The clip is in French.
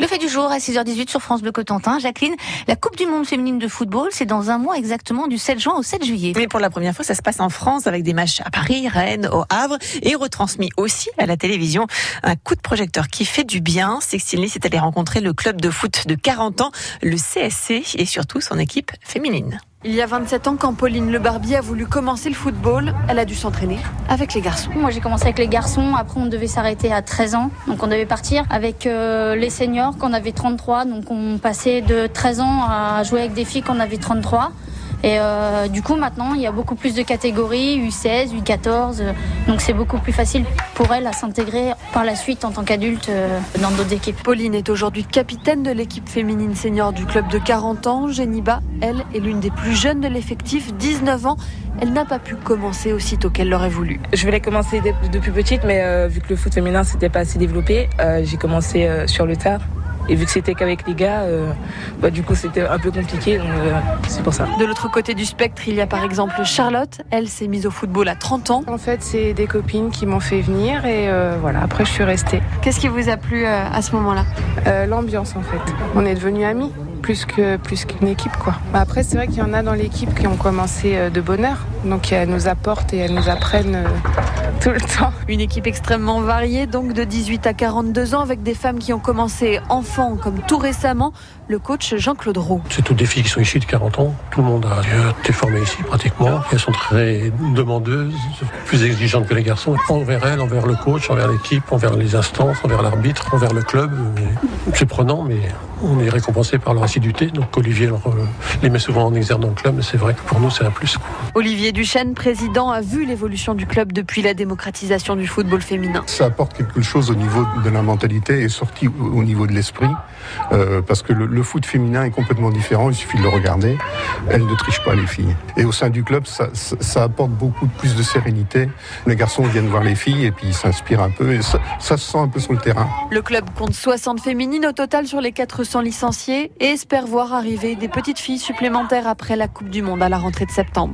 Le fait du jour à 6h18 sur France Bleu Cotentin. Jacqueline, la Coupe du Monde féminine de football, c'est dans un mois exactement du 7 juin au 7 juillet. Mais pour la première fois, ça se passe en France avec des matchs à Paris, Rennes, au Havre et retransmis aussi à la télévision. Un coup de projecteur qui fait du bien. Sextine c'est allé rencontrer le club de foot de 40 ans, le CSC et surtout son équipe féminine. Il y a 27 ans, quand Pauline Le Barbier a voulu commencer le football, elle a dû s'entraîner avec les garçons. Moi, j'ai commencé avec les garçons. Après, on devait s'arrêter à 13 ans. Donc, on devait partir avec euh, les seniors quand on avait 33. Donc, on passait de 13 ans à jouer avec des filles quand on avait 33. Et euh, du coup, maintenant, il y a beaucoup plus de catégories, U16, U14. donc, c'est beaucoup plus facile pour elle à s'intégrer par la suite en tant qu'adulte euh, dans d'autres équipes. Pauline est aujourd'hui capitaine de l'équipe féminine senior du club de 40 ans. Geniba, elle, est l'une des plus jeunes de l'effectif, 19 ans. Elle n'a pas pu commencer aussitôt qu'elle l'aurait voulu. Je voulais commencer depuis petite, mais euh, vu que le foot féminin s'était pas assez développé, j'ai commencé sur le tard. Et vu que c'était qu'avec les gars, euh, bah, du coup c'était un peu compliqué, donc euh, c'est pour ça. De l'autre côté du spectre, il y a par exemple Charlotte. Elle s'est mise au football à 30 ans. En fait, c'est des copines qui m'ont fait venir et euh, voilà, après je suis restée. Qu'est-ce qui vous a plu à ce moment-là? L'ambiance en fait. On est devenus amis plus que plus qu'une équipe quoi. Bah, après c'est vrai qu'il y en a dans l'équipe qui ont commencé de bonne heure, donc elles nous apportent et elles nous apprennent tout le temps. Une équipe extrêmement variée, donc de 18 à 42 ans, avec des femmes qui ont commencé enfants, comme tout récemment le coach Jean-Claude Roux. C'est toutes des filles qui sont issues de 40 ans. Tout le monde a été formé ici pratiquement. Elles sont très demandeuses, plus exigeantes que les garçons, envers elles, envers le coach, envers l'équipe, envers les instances, envers l'arbitre, envers le club. C'est prenant, mais on est récompensé par leur assiduité. Donc Olivier euh, les met souvent en exergue dans le club, mais c'est vrai que pour nous, c'est un plus. Olivier Duchesne, président, a vu l'évolution du club depuis la démocratisation du football féminin. Ça apporte quelque chose au niveau de la mentalité et sorti au niveau de l'esprit, euh, parce que le, foot féminin est complètement différent, il suffit de le regarder. Elles ne trichent pas, les filles. Et au sein du club, ça, ça, apporte beaucoup plus de sérénité. Les garçons viennent voir les filles et puis ils s'inspirent un peu, et ça, ça se sent un peu sur le terrain. Le club compte 60 féminines au total sur les 400 licenciés et espère voir arriver des petites filles supplémentaires après la Coupe du Monde à la rentrée de septembre.